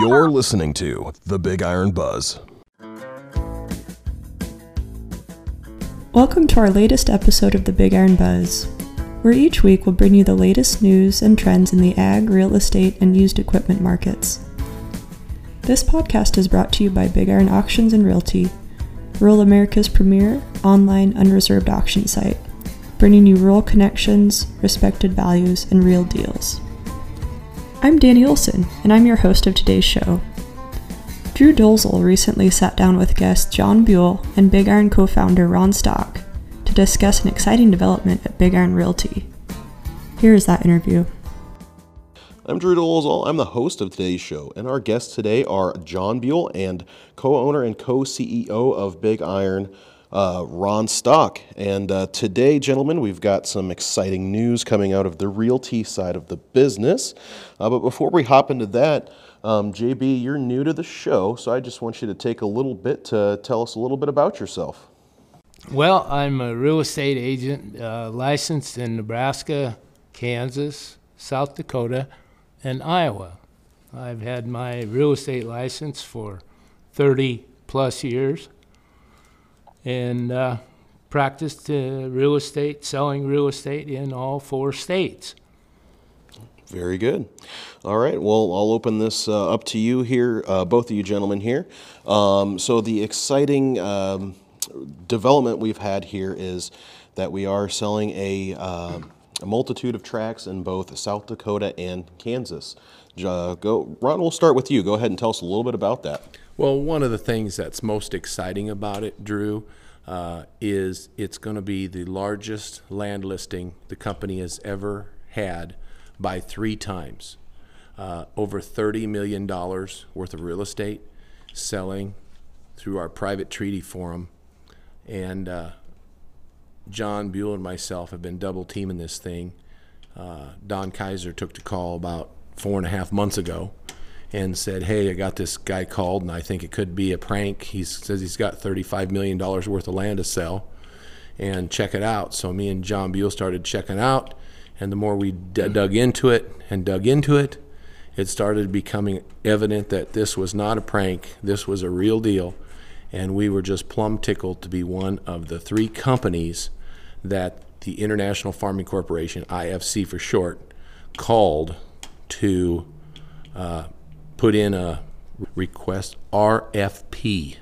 You're listening to The Big Iron Buzz. Welcome to our latest episode of the Big Iron Buzz, where each week we'll bring you the latest news and trends in the ag, real estate, and used equipment markets. This podcast is brought to you by Big Iron Auctions and Realty, rural America's premier online unreserved auction site, bringing you rural connections, respected values, and real deals. I'm Danny Olson, and I'm your host of today's show. Drew Dolezal recently sat down with guest John Buell and Big Iron co founder Ron Stock to discuss an exciting development at Big Iron Realty. Here is that interview. I'm Drew Dolezal. I'm the host of today's show, and our guests today are John Buell and co owner and co CEO of Big Iron uh, Ron Stock. And uh, today, gentlemen, we've got some exciting news coming out of the realty side of the business. Uh, but before we hop into that, um, JB, you're new to the show, so I just want you to take a little bit to tell us a little bit about yourself. Well, I'm a real estate agent uh, licensed in Nebraska, Kansas, South Dakota, and Iowa. I've had my real estate license for 30 plus years and uh, practiced uh, real estate, selling real estate in all four states. Very good. All right. Well, I'll open this uh, up to you here, uh, both of you gentlemen here. Um, so, the exciting um, development we've had here is that we are selling a, uh, a multitude of tracks in both South Dakota and Kansas. Uh, go, Ron. We'll start with you. Go ahead and tell us a little bit about that. Well, one of the things that's most exciting about it, Drew, uh, is it's going to be the largest land listing the company has ever had by three times. Uh, over $30 million worth of real estate selling through our private treaty forum. And uh, John Buell and myself have been double teaming this thing. Uh, Don Kaiser took the call about four and a half months ago and said, "Hey, I got this guy called, and I think it could be a prank." He says he's got thirty-five million dollars worth of land to sell, and check it out. So me and John Buell started checking out, and the more we d- dug into it and dug into it, it started becoming evident that this was not a prank. This was a real deal, and we were just plumb tickled to be one of the three companies that the International Farming Corporation (IFC for short) called to. Uh, put in a request RFP.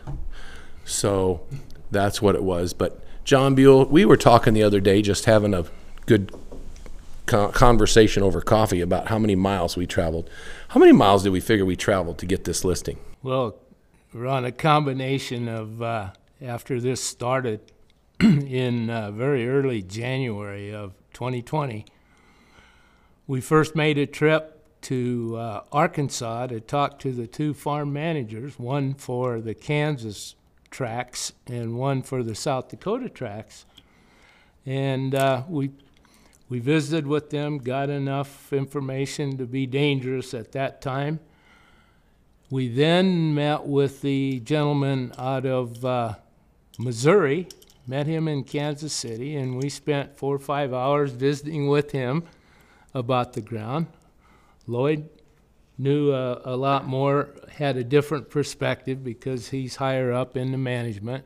So that's what it was. But John Buell, we were talking the other day, just having a good conversation over coffee about how many miles we traveled. How many miles did we figure we traveled to get this listing? Well, we're on a combination of uh, after this started in uh, very early January of 2020. We first made a trip to uh, Arkansas to talk to the two farm managers, one for the Kansas tracks and one for the South Dakota tracks. And uh, we, we visited with them, got enough information to be dangerous at that time. We then met with the gentleman out of uh, Missouri, met him in Kansas City, and we spent four or five hours visiting with him about the ground. Lloyd knew uh, a lot more, had a different perspective because he's higher up in the management.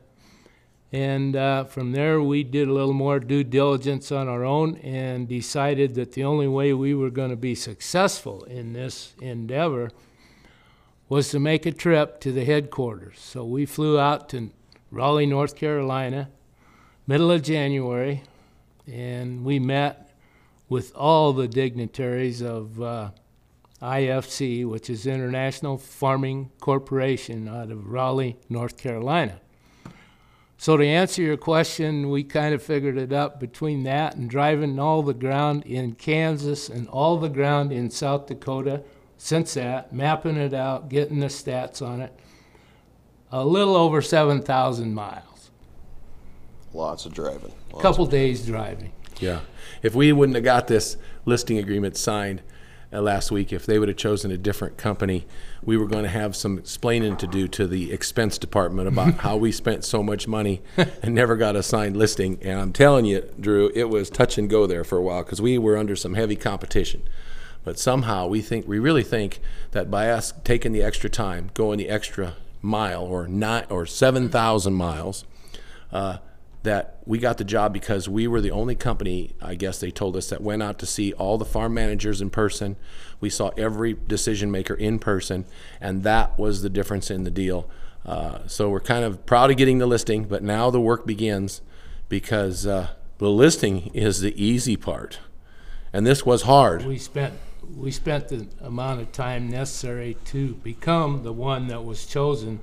And uh, from there, we did a little more due diligence on our own and decided that the only way we were going to be successful in this endeavor was to make a trip to the headquarters. So we flew out to Raleigh, North Carolina, middle of January, and we met with all the dignitaries of uh, IFC, which is International Farming Corporation out of Raleigh, North Carolina. So, to answer your question, we kind of figured it up between that and driving all the ground in Kansas and all the ground in South Dakota since that, mapping it out, getting the stats on it. A little over 7,000 miles. Lots of driving. A couple days driving. Yeah. If we wouldn't have got this listing agreement signed, uh, last week, if they would have chosen a different company, we were going to have some explaining to do to the expense department about how we spent so much money and never got a signed listing. And I'm telling you, Drew, it was touch and go there for a while because we were under some heavy competition. But somehow we think we really think that by us taking the extra time, going the extra mile or nine or seven thousand miles, uh, that we got the job because we were the only company, I guess they told us, that went out to see all the farm managers in person. We saw every decision maker in person, and that was the difference in the deal. Uh, so we're kind of proud of getting the listing, but now the work begins because uh, the listing is the easy part, and this was hard. We spent, we spent the amount of time necessary to become the one that was chosen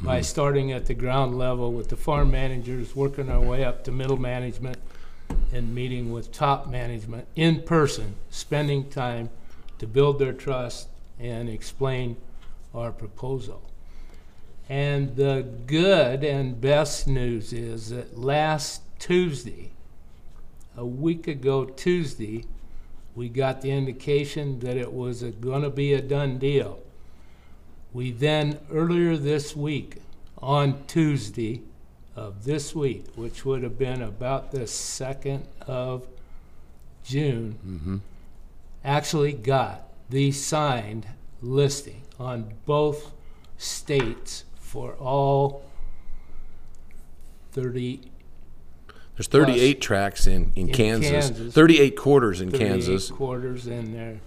by hmm. starting at the ground level with the farm managers, working our way up to middle management, and meeting with top management in person, spending time to build their trust and explain our proposal. And the good and best news is that last Tuesday, a week ago Tuesday, we got the indication that it was going to be a done deal. We then, earlier this week, on Tuesday of this week, which would have been about the 2nd of June, mm-hmm. actually got the signed listing on both states for all 30 There's 38 tracks in, in, In Kansas, Kansas. 38 quarters in 38 Kansas. quarters in there.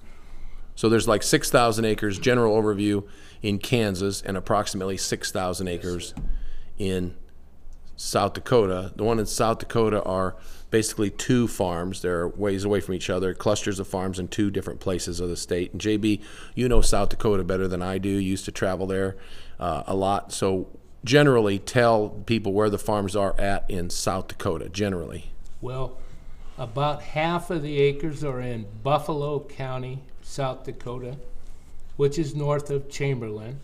So there's like 6,000 acres, general overview, in Kansas, and approximately 6,000 acres in South Dakota. The one in South Dakota are basically two farms. They're ways away from each other, clusters of farms in two different places of the state. And JB, you know South Dakota better than I do. You used to travel there uh, a lot. So generally, tell people where the farms are at in South Dakota, generally. Well, about half of the acres are in Buffalo County, South Dakota, which is north of Chamberlain.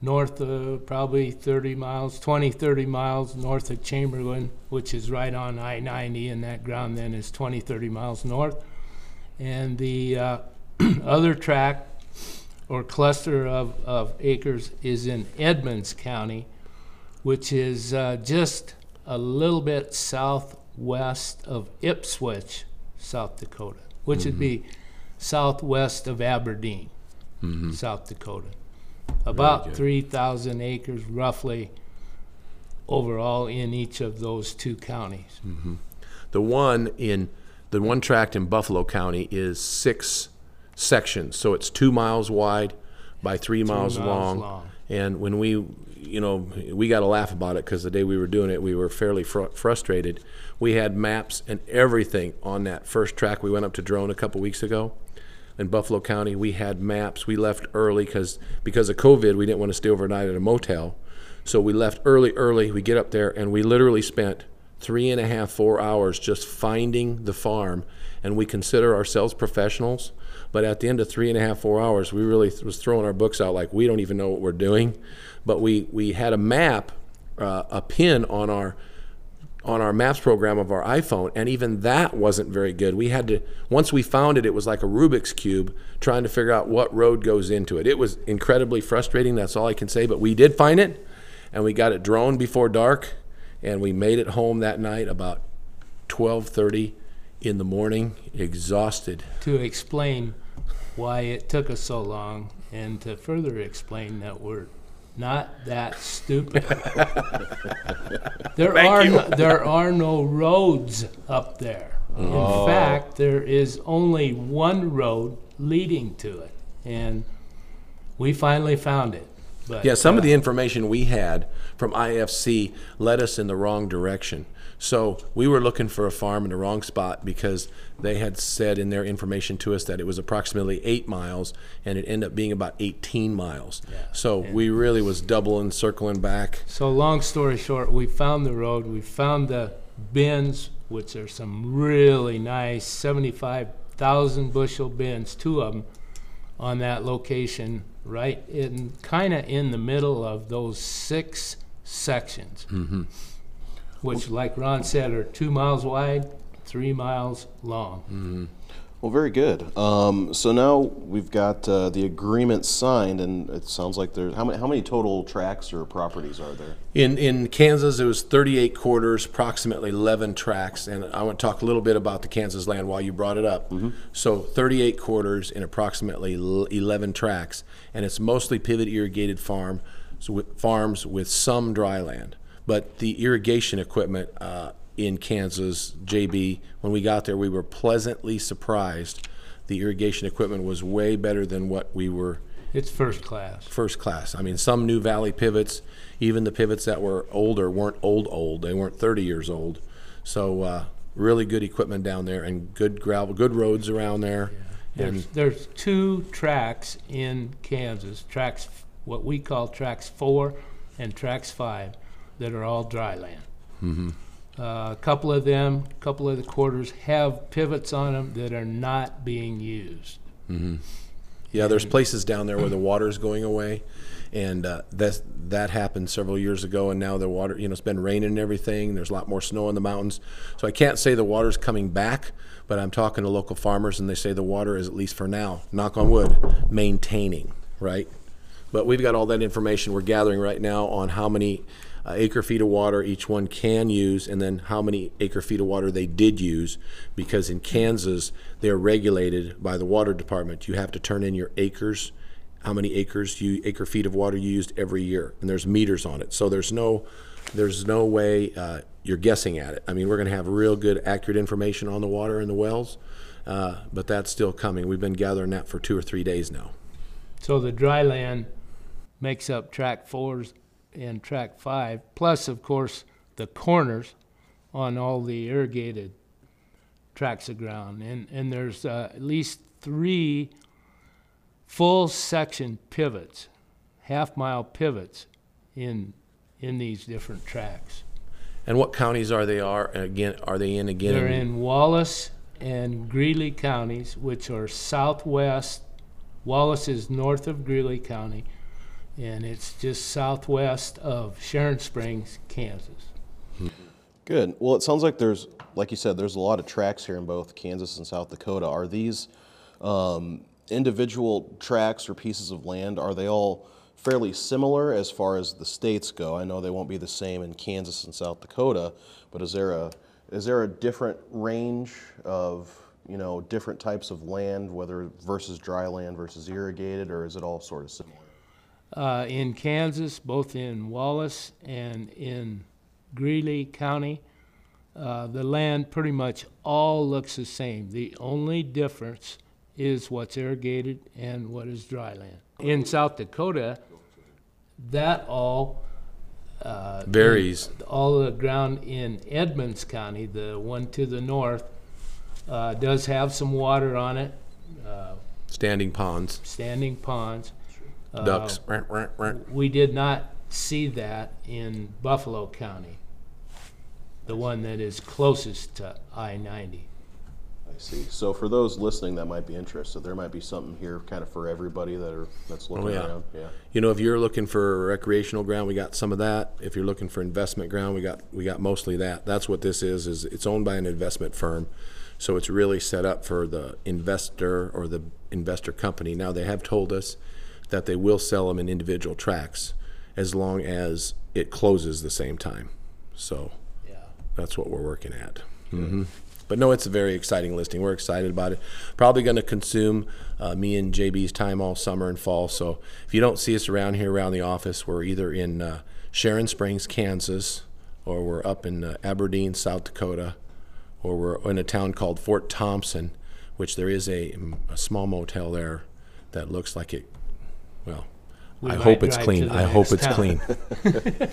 North of probably 30 miles, 20, 30 miles north of Chamberlain, which is right on I 90, and that ground then is 20, 30 miles north. And the uh, other tract or cluster of, of acres is in Edmunds County, which is uh, just a little bit southwest of Ipswich, South Dakota, which would be southwest of Aberdeen, mm-hmm. South Dakota. About 3,000 acres roughly overall in each of those two counties. Mm-hmm. The one in the one tract in Buffalo County is six sections, so it's two miles wide by three miles, miles long. long. And when we, you know, we got to laugh about it because the day we were doing it, we were fairly fr- frustrated. We had maps and everything on that first track. We went up to drone a couple weeks ago in Buffalo County. We had maps. We left early because because of COVID, we didn't want to stay overnight at a motel. So we left early, early. We get up there and we literally spent three and a half, four hours just finding the farm. And we consider ourselves professionals. But at the end of three and a half, four hours, we really th- was throwing our books out like we don't even know what we're doing. But we, we had a map, uh, a pin on our on our maps program of our iPhone, and even that wasn't very good. We had to once we found it, it was like a Rubik's cube trying to figure out what road goes into it. It was incredibly frustrating. That's all I can say. But we did find it, and we got it drone before dark, and we made it home that night about 12:30 in the morning, exhausted. To explain why it took us so long and to further explain that we're not that stupid. there are no, there are no roads up there. In fact, there is only one road leading to it, and we finally found it. But Yeah, some of uh, the information we had from IFC led us in the wrong direction. So we were looking for a farm in the wrong spot because they had said in their information to us that it was approximately eight miles, and it ended up being about 18 miles. So we really was doubling, circling back. So long story short, we found the road. We found the bins, which are some really nice 75,000 bushel bins, two of them on that location, right in kind of in the middle of those six sections, mm-hmm. Which, like Ron said, are two miles wide, three miles long. Well, very good. Um, so now we've got uh, the agreement signed, and it sounds like there's how many how many total tracks or properties are there? In in Kansas, it was 38 quarters, approximately 11 tracks, and I want to talk a little bit about the Kansas land while you brought it up. So 38 quarters in approximately 11 tracks, and it's mostly pivot irrigated farm, so with farms with some dry land. But the irrigation equipment uh, in Kansas, JB, when we got there, we were pleasantly surprised. The irrigation equipment was way better than what we were It's first class. first class. I mean, some new Valley pivots, even the pivots that were older, weren't old old. They weren't 30 years old. So uh, really good equipment down there and good gravel, good roads around there. And There's, there's two tracks in Kansas, tracks, what we call tracks four and tracks five, that are all dry land. Uh, a couple of them, a couple of the quarters have pivots on them that are not being used. yeah, there's places down there where the water is going away, and uh, that that happened several years ago. And now the water, you know, it's been raining and everything. There's a lot more snow in the mountains, so I can't say the water's coming back. But I'm talking to local farmers, and they say the water is at least for now, knock on wood, maintaining. Right. But we've got all that information we're gathering right now on how many uh, acre feet of water each one can use, and then how many acre feet of water they did use. Because in Kansas, they're regulated by the water department. You have to turn in your acres, how many acres you acre feet of water you used every year, and there's meters on it. So there's no there's no way uh, you're guessing at it. I mean, we're going to have real good, accurate information on the water in the wells, uh, but that's still coming. We've been gathering that for two or three days now. So the dry land makes up track fours and track five, plus, of course, the corners on all the irrigated tracts of ground. And, and there's uh, at least three full section pivots, half mile pivots in, in these different tracks. And what counties are they are again? Are they in again? They're in Wallace and Greeley counties, which are southwest. Wallace is north of Greeley County, and it's just southwest of Sharon Springs, Kansas. Good. Well, it sounds like there's, like you said, there's a lot of tracks here in both Kansas and South Dakota. Are these um, individual tracks or pieces of land? Are they all fairly similar as far as the states go? I know they won't be the same in Kansas and South Dakota, but is there a is there a different range of you know different types of land, whether versus dry land versus irrigated, or is it all sort of similar? Uh, in Kansas, both in Wallace and in Greeley County, uh, the land pretty much all looks the same. The only difference is what's irrigated and what is dry land. In South Dakota, that all uh, Varies. all the ground in Edmunds County, the one to the north, uh, does have some water on it, uh, standing ponds, standing ponds. Uh, ducks. We did not see that in Buffalo County, the one that is closest to I-90. I see. So for those listening that might be interested, there might be something here kind of for everybody that are that's looking Oh, yeah. around. Yeah. You know, if you're looking for recreational ground, we got some of that. If you're looking for investment ground, we got we got mostly that. That's what this is. Is it's owned by an investment firm, so it's really set up for the investor or the investor company. Now they have told us that they will sell them in individual tracks as long as it closes the same time. So Yeah. that's what we're working at. hmm But no, it's a very exciting listing. We're excited about it. Probably going to consume uh, me and JB's time all summer and fall. So if you don't see us around here around the office, we're either in uh, Sharon Springs, Kansas, or we're up in uh, Aberdeen, South Dakota, or we're in a town called Fort Thompson, which there is a, a small motel there that looks like it. Well, We I hope it's clean. I hope it's town. clean.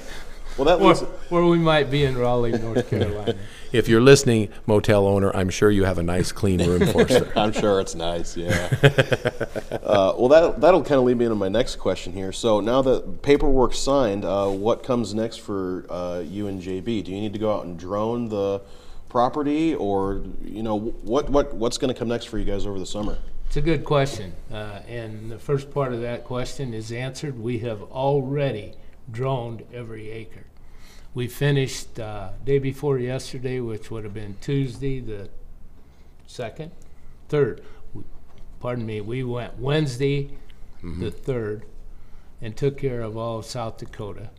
Well, that Or, leads, or we might be in Raleigh, North Carolina. if you're listening, motel owner, I'm sure you have a nice clean room for us. I'm sure it's nice. Yeah. uh, well, that that'll kind of lead me into my next question here. So now that paperwork's signed, uh, what comes next for uh, you and JB? Do you need to go out and drone the property, or you know what what what's going to come next for you guys over the summer? It's a good question, uh, and the first part of that question is answered. We have already droned every acre. We finished uh, day before yesterday, which would have been Tuesday, the second, 3rd. Pardon me, we went Wednesday, the 3rd, and took care of all of South Dakota.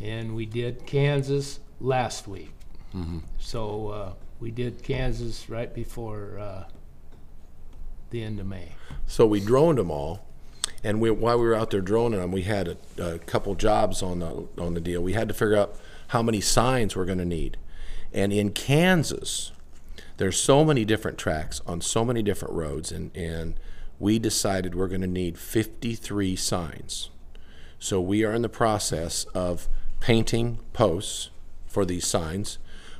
And we did Kansas last week. So uh, we did Kansas right before uh, the end of May. So we droned them all, and we, while we were out there droning them, we had a, a couple jobs on the on the deal. We had to figure out how many signs we're going to need, and in Kansas, there's so many different tracks on so many different roads, and and we decided we're going to need 53 signs. So we are in the process of painting posts for these signs.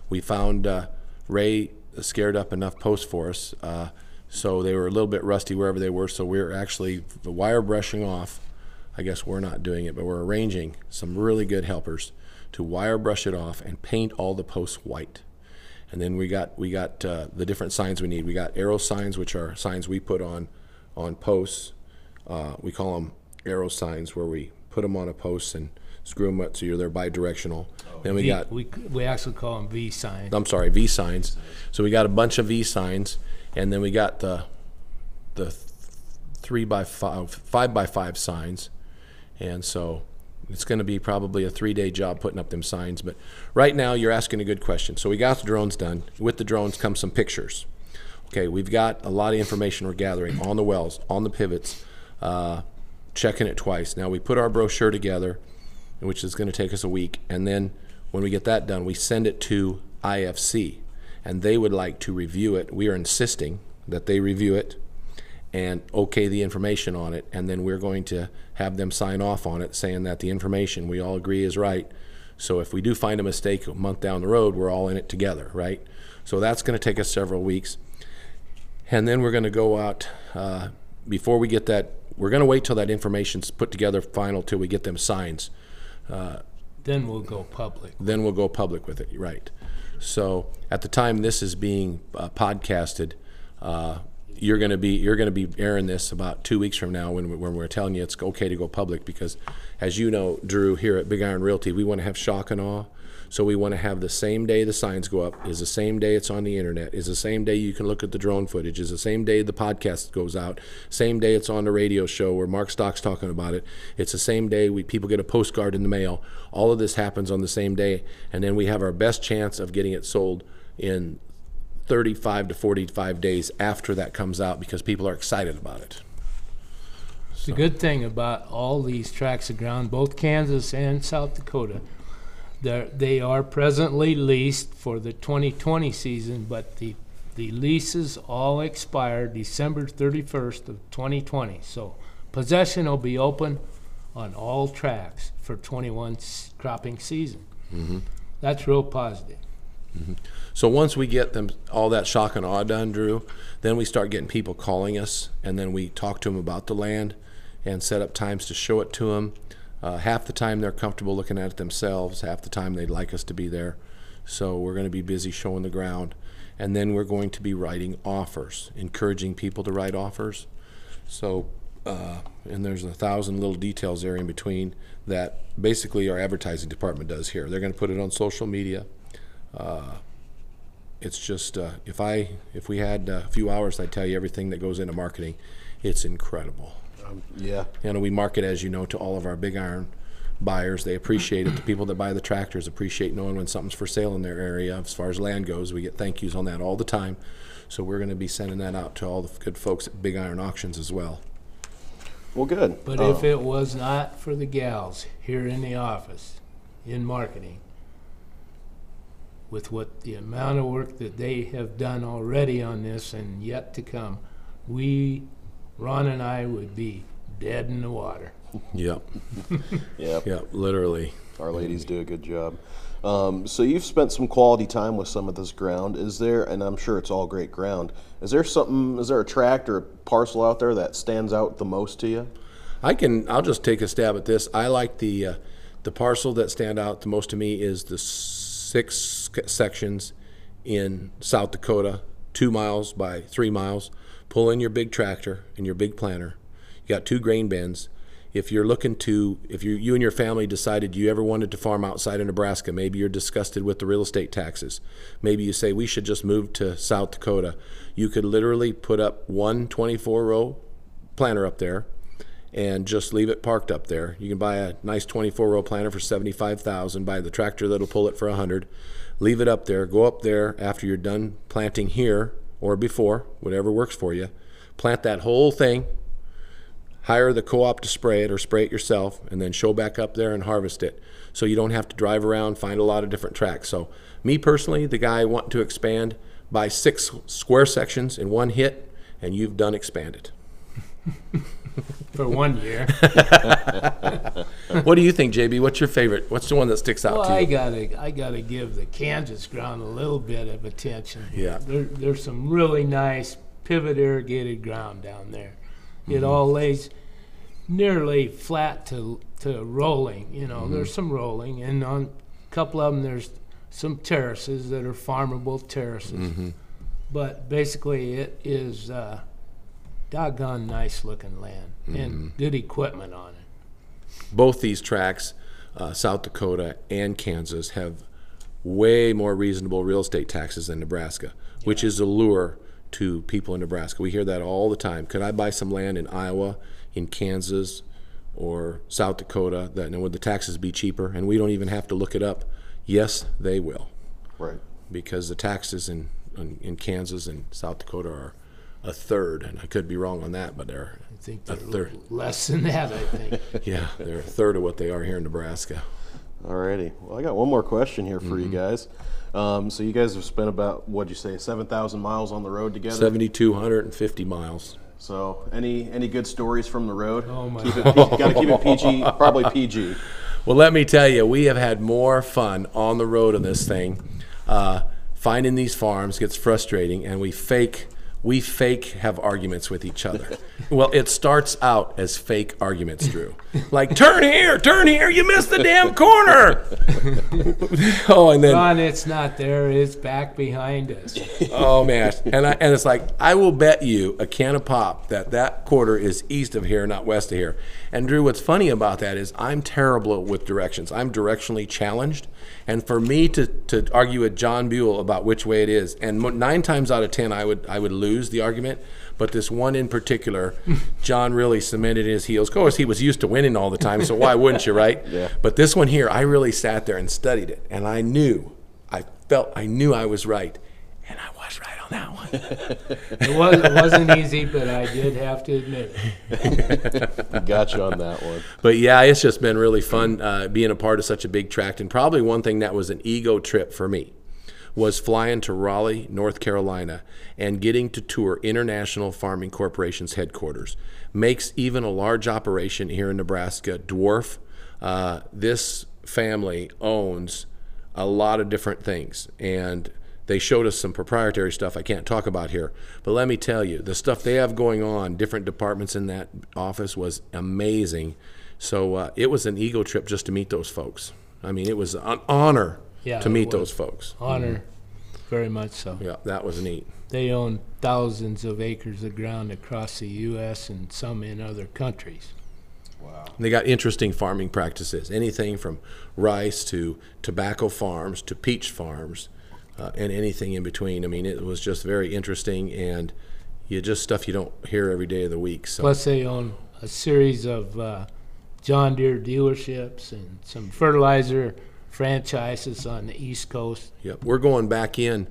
We found uh, Ray scared up enough posts for us, uh, so they were a little bit rusty wherever they were. So we're actually the wire brushing off. I guess we're not doing it, but we're arranging some really good helpers to wire brush it off and paint all the posts white. And then we got we got uh, the different signs we need. We got arrow signs, which are signs we put on on posts. Uh, we call them arrow signs, where we put them on a post and screw them up so you're they're bi-directional. then we V- got we, we actually call them V signs. I'm sorry, V signs. So we got a bunch of V signs, and then we got the the th- three by five, five by five signs, and so it's going to be probably a three day job putting up them signs. But right now, you're asking a good question. So we got the drones done. With the drones come some pictures. Okay, we've got a lot of information we're gathering on the wells, on the pivots, uh, checking it twice. Now we put our brochure together, which is going to take us a week, and then when we get that done, we send it to IFC, and they would like to review it. We are insisting that they review it and okay the information on it, and then we're going to have them sign off on it, saying that the information we all agree is right. So if we do find a mistake a month down the road, we're all in it together, right? So that's going to take us several weeks. And then we're going to go out uh, before we get that. We're going to wait till that information's put together final till we get them signs. Then we'll go public. Then we'll go public with it, right? So at the time this is being uh, podcasted, uh, you're going to be you're going to be airing this about two weeks from now when we, when we're telling you it's okay to go public because, as you know, Drew here at Big Iron Realty, we want to have shock and awe. So we want to have the same day the signs go up is the same day it's on the internet is the same day you can look at the drone footage is the same day the podcast goes out same day it's on the radio show where Mark Stock's talking about it. It's the same day we people get a postcard in the mail. All of this happens on the same day and then we have our best chance of getting it sold in 35 to 45 days after that comes out because people are excited about it. The good thing about all these tracts of ground, both Kansas and South Dakota, they're, they are presently leased for the 2020 season, but the, the leases all expire December 31st of 2020. So possession will be open on all tracks for 21 s- cropping season. Mm-hmm. That's real positive. Mm-hmm. So once we get them all that shock and awe done, Drew, then we start getting people calling us, and then we talk to them about the land and set up times to show it to them. Uh, half the time they're comfortable looking at it themselves. Half the time they'd like us to be there. So we're going to be busy showing the ground, and then we're going to be writing offers, encouraging people to write offers. So, uh, and there's a thousand little details there in between that basically our advertising department does here. They're going to put it on social media it's just uh, if I if we had uh, a few hours, I'd tell you everything that goes into marketing. It's incredible. Yeah. You know, we market as you know to all of our big iron buyers. They appreciate it. The people that buy the tractors appreciate knowing when something's for sale in their area. As far as land goes, we get thank yous on that all the time. So we're going to be sending that out to all the good folks at Big Iron Auctions as well. Well, good. But Uh, if it was not for the gals here in the office, in marketing, with what the amount of work that they have done already on this and yet to come, we, Ron and I, would be dead in the water. Yep. yep. Yep. Literally. our ladies do a good job. Um, so you've spent some quality time with some of this ground. Is there, and I'm sure it's all great ground. Is there something? Is there a tract or a parcel out there that stands out the most to you? I can. I'll just take a stab at this. I like the uh, the parcel that stand out the most to me is the six sections in South Dakota, two miles by three miles. Pull in your big tractor and your big planter. You got two grain bins, if you're looking to, if you, you and your family decided you ever wanted to farm outside of Nebraska, maybe you're disgusted with the real estate taxes. Maybe you say we should just move to South Dakota. You could literally put up one 24 row planter up there and just leave it parked up there. You can buy a nice 24 row planter for 75,000, buy the tractor that'll pull it for 100. Leave it up there, go up there after you're done planting here or before, whatever works for you. Plant that whole thing, hire the co-op to spray it or spray it yourself and then show back up there and harvest it so you don't have to drive around find a lot of different tracks so me personally the guy wanting to expand buy six square sections in one hit and you've done expanded for one year. what do you think jb what's your favorite what's the one that sticks out Well, to I gotta, I gotta give the Kansas ground a little bit of attention. Yeah. There, there's some really nice pivot irrigated ground down there. It Mm-hmm. all lays nearly flat to, to rolling, you know, Mm-hmm. there's some rolling, and on a couple of them, there's some terraces that are farmable terraces. Mm-hmm. But basically, it is, uh, doggone nice looking land Mm-hmm. and good equipment on it. both these tracks, uh, South Dakota and Kansas, have way more reasonable real estate taxes than Nebraska, which is a lure to people in Nebraska. We hear that all the time. Could I buy some land in Iowa, in Kansas, or South Dakota? That and would the taxes be cheaper? And we don't even have to look it up. Yes, they will, Right. because the taxes in in, in Kansas and South Dakota are a third, and I could be wrong on that, but they're I think A they're third. less than that, I think. yeah, they're a third of what they are here in Nebraska. Alrighty. Well, I got one more question here for you guys. Um, so you guys have spent about what'd you say, seven thousand miles on the road together. 7,250 miles. So any any good stories from the road? Oh, my Keep it, got to keep it PG, probably PG. Well, let me tell you, we have had more fun on the road on this thing. Uh, finding these farms gets frustrating, and we fake we fake have arguments with each other. well, it starts out as fake arguments, Drew. Like turn here, turn here, you missed the damn corner. oh, and then Ron, it's not there. It's back behind us. oh man, and I, and it's like I will bet you a can of pop that that quarter is east of here, not west of here. And Drew, what's funny about that is I'm terrible with directions. I'm directionally challenged, and for me to to argue with John Buell about which way it is, and nine times out of ten I would I would lose the argument. But this one in particular, John really cemented his heels. Of course, he was used to winning all the time, so why wouldn't you, right? Yeah. But this one here, I really sat there and studied it, and I knew, I felt, I knew I was right, and I was right on that one. It, was, it wasn't easy, but I did have to admit it. Got you on that one. But yeah, it's just been really fun uh, being a part of such a big tract. And probably one thing that was an ego trip for me was flying to Raleigh, North Carolina, and getting to tour International Farming Corporation's headquarters. Makes even a large operation here in Nebraska dwarf. Uh, this family owns a lot of different things. And they showed us some proprietary stuff I can't talk about here. But let me tell you, the stuff they have going on, different departments in that office, was amazing. So uh, it was an ego trip just to meet those folks. I mean, it was an honor Yeah, to meet those folks. Honor, very much so. Yeah, that was neat. They own thousands of acres of ground across the U.S. and some in other countries. Wow. They got interesting farming practices, anything from rice to tobacco farms to peach farms, uh, and anything in between. I mean, it was just very interesting, and you just stuff you don't hear every day of the week. So Plus, they own a series of uh, John Deere dealerships and some fertilizer franchises on the East Coast. Yep, we're going back in.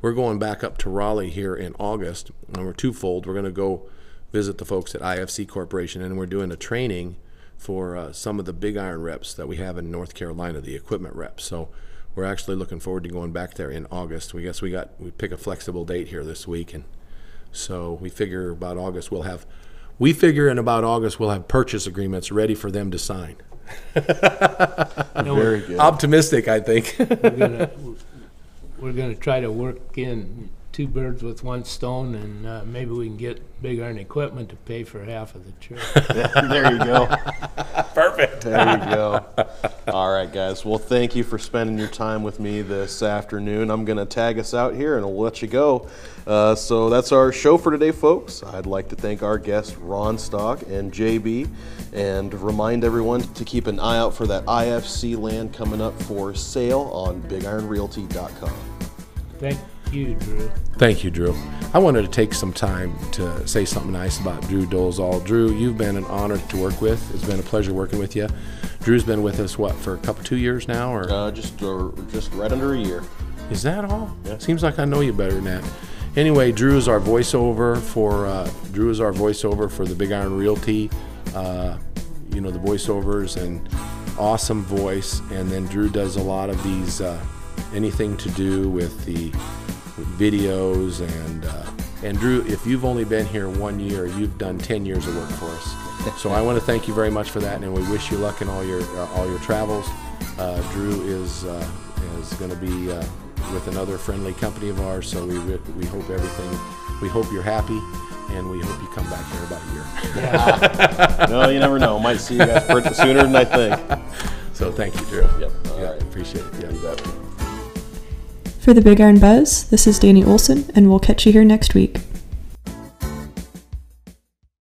We're going back up to Raleigh here in August, and we're twofold. We're going to go visit the folks at IFC Corporation, and we're doing a training for uh, some of the big iron reps that we have in North Carolina, the equipment reps. So we're actually looking forward to going back there in August. We guess we got we pick a flexible date here this week, and so we figure about August we'll have. We figure in about August we'll have purchase agreements ready for them to sign. Very good. Optimistic, I think. We're gonna, we're gonna try to work in two birds with one stone, and uh, maybe we can get Big Iron Equipment to pay for half of the trip. there you go. Perfect. There you go. All right, guys. Well, thank you for spending your time with me this afternoon. I'm going to tag us out here and we'll let you go. Uh, so that's our show for today, folks. I'd like to thank our guests, Ron Stock and JB, and remind everyone to keep an eye out for that IFC land coming up for sale on BigIronRealty.com. Thank you, Drew. Thank you, Drew. I wanted to take some time to say something nice about Drew Dolezal. Drew, you've been an honor to work with. It's been a pleasure working with you. Drew's been with us what for a couple two years now, or Uh, just, uh, just right under a year. is that all? Seems like I know you better than that. Anyway, Drew is our voiceover for uh, Drew is our voiceover for the Big Iron Realty. Uh, you know the voiceovers and awesome voice. And then Drew does a lot of these uh, anything to do with the with videos and uh, and Drew. If you've only been here one year, you've done ten years of work for us. so I want to thank you very much for that, and we wish you luck in all your uh, all your travels. Uh, Drew is uh, is going to be uh, with another friendly company of ours, so we we hope everything. We hope you're happy, and we hope you come back here about a year. No, you never know. Might see you guys sooner than I think. So thank you, Drew. Yep. All yeah, right. appreciate it. Yeah. For the Big Iron Buzz, this is Danny Olson, and we'll catch you here next week.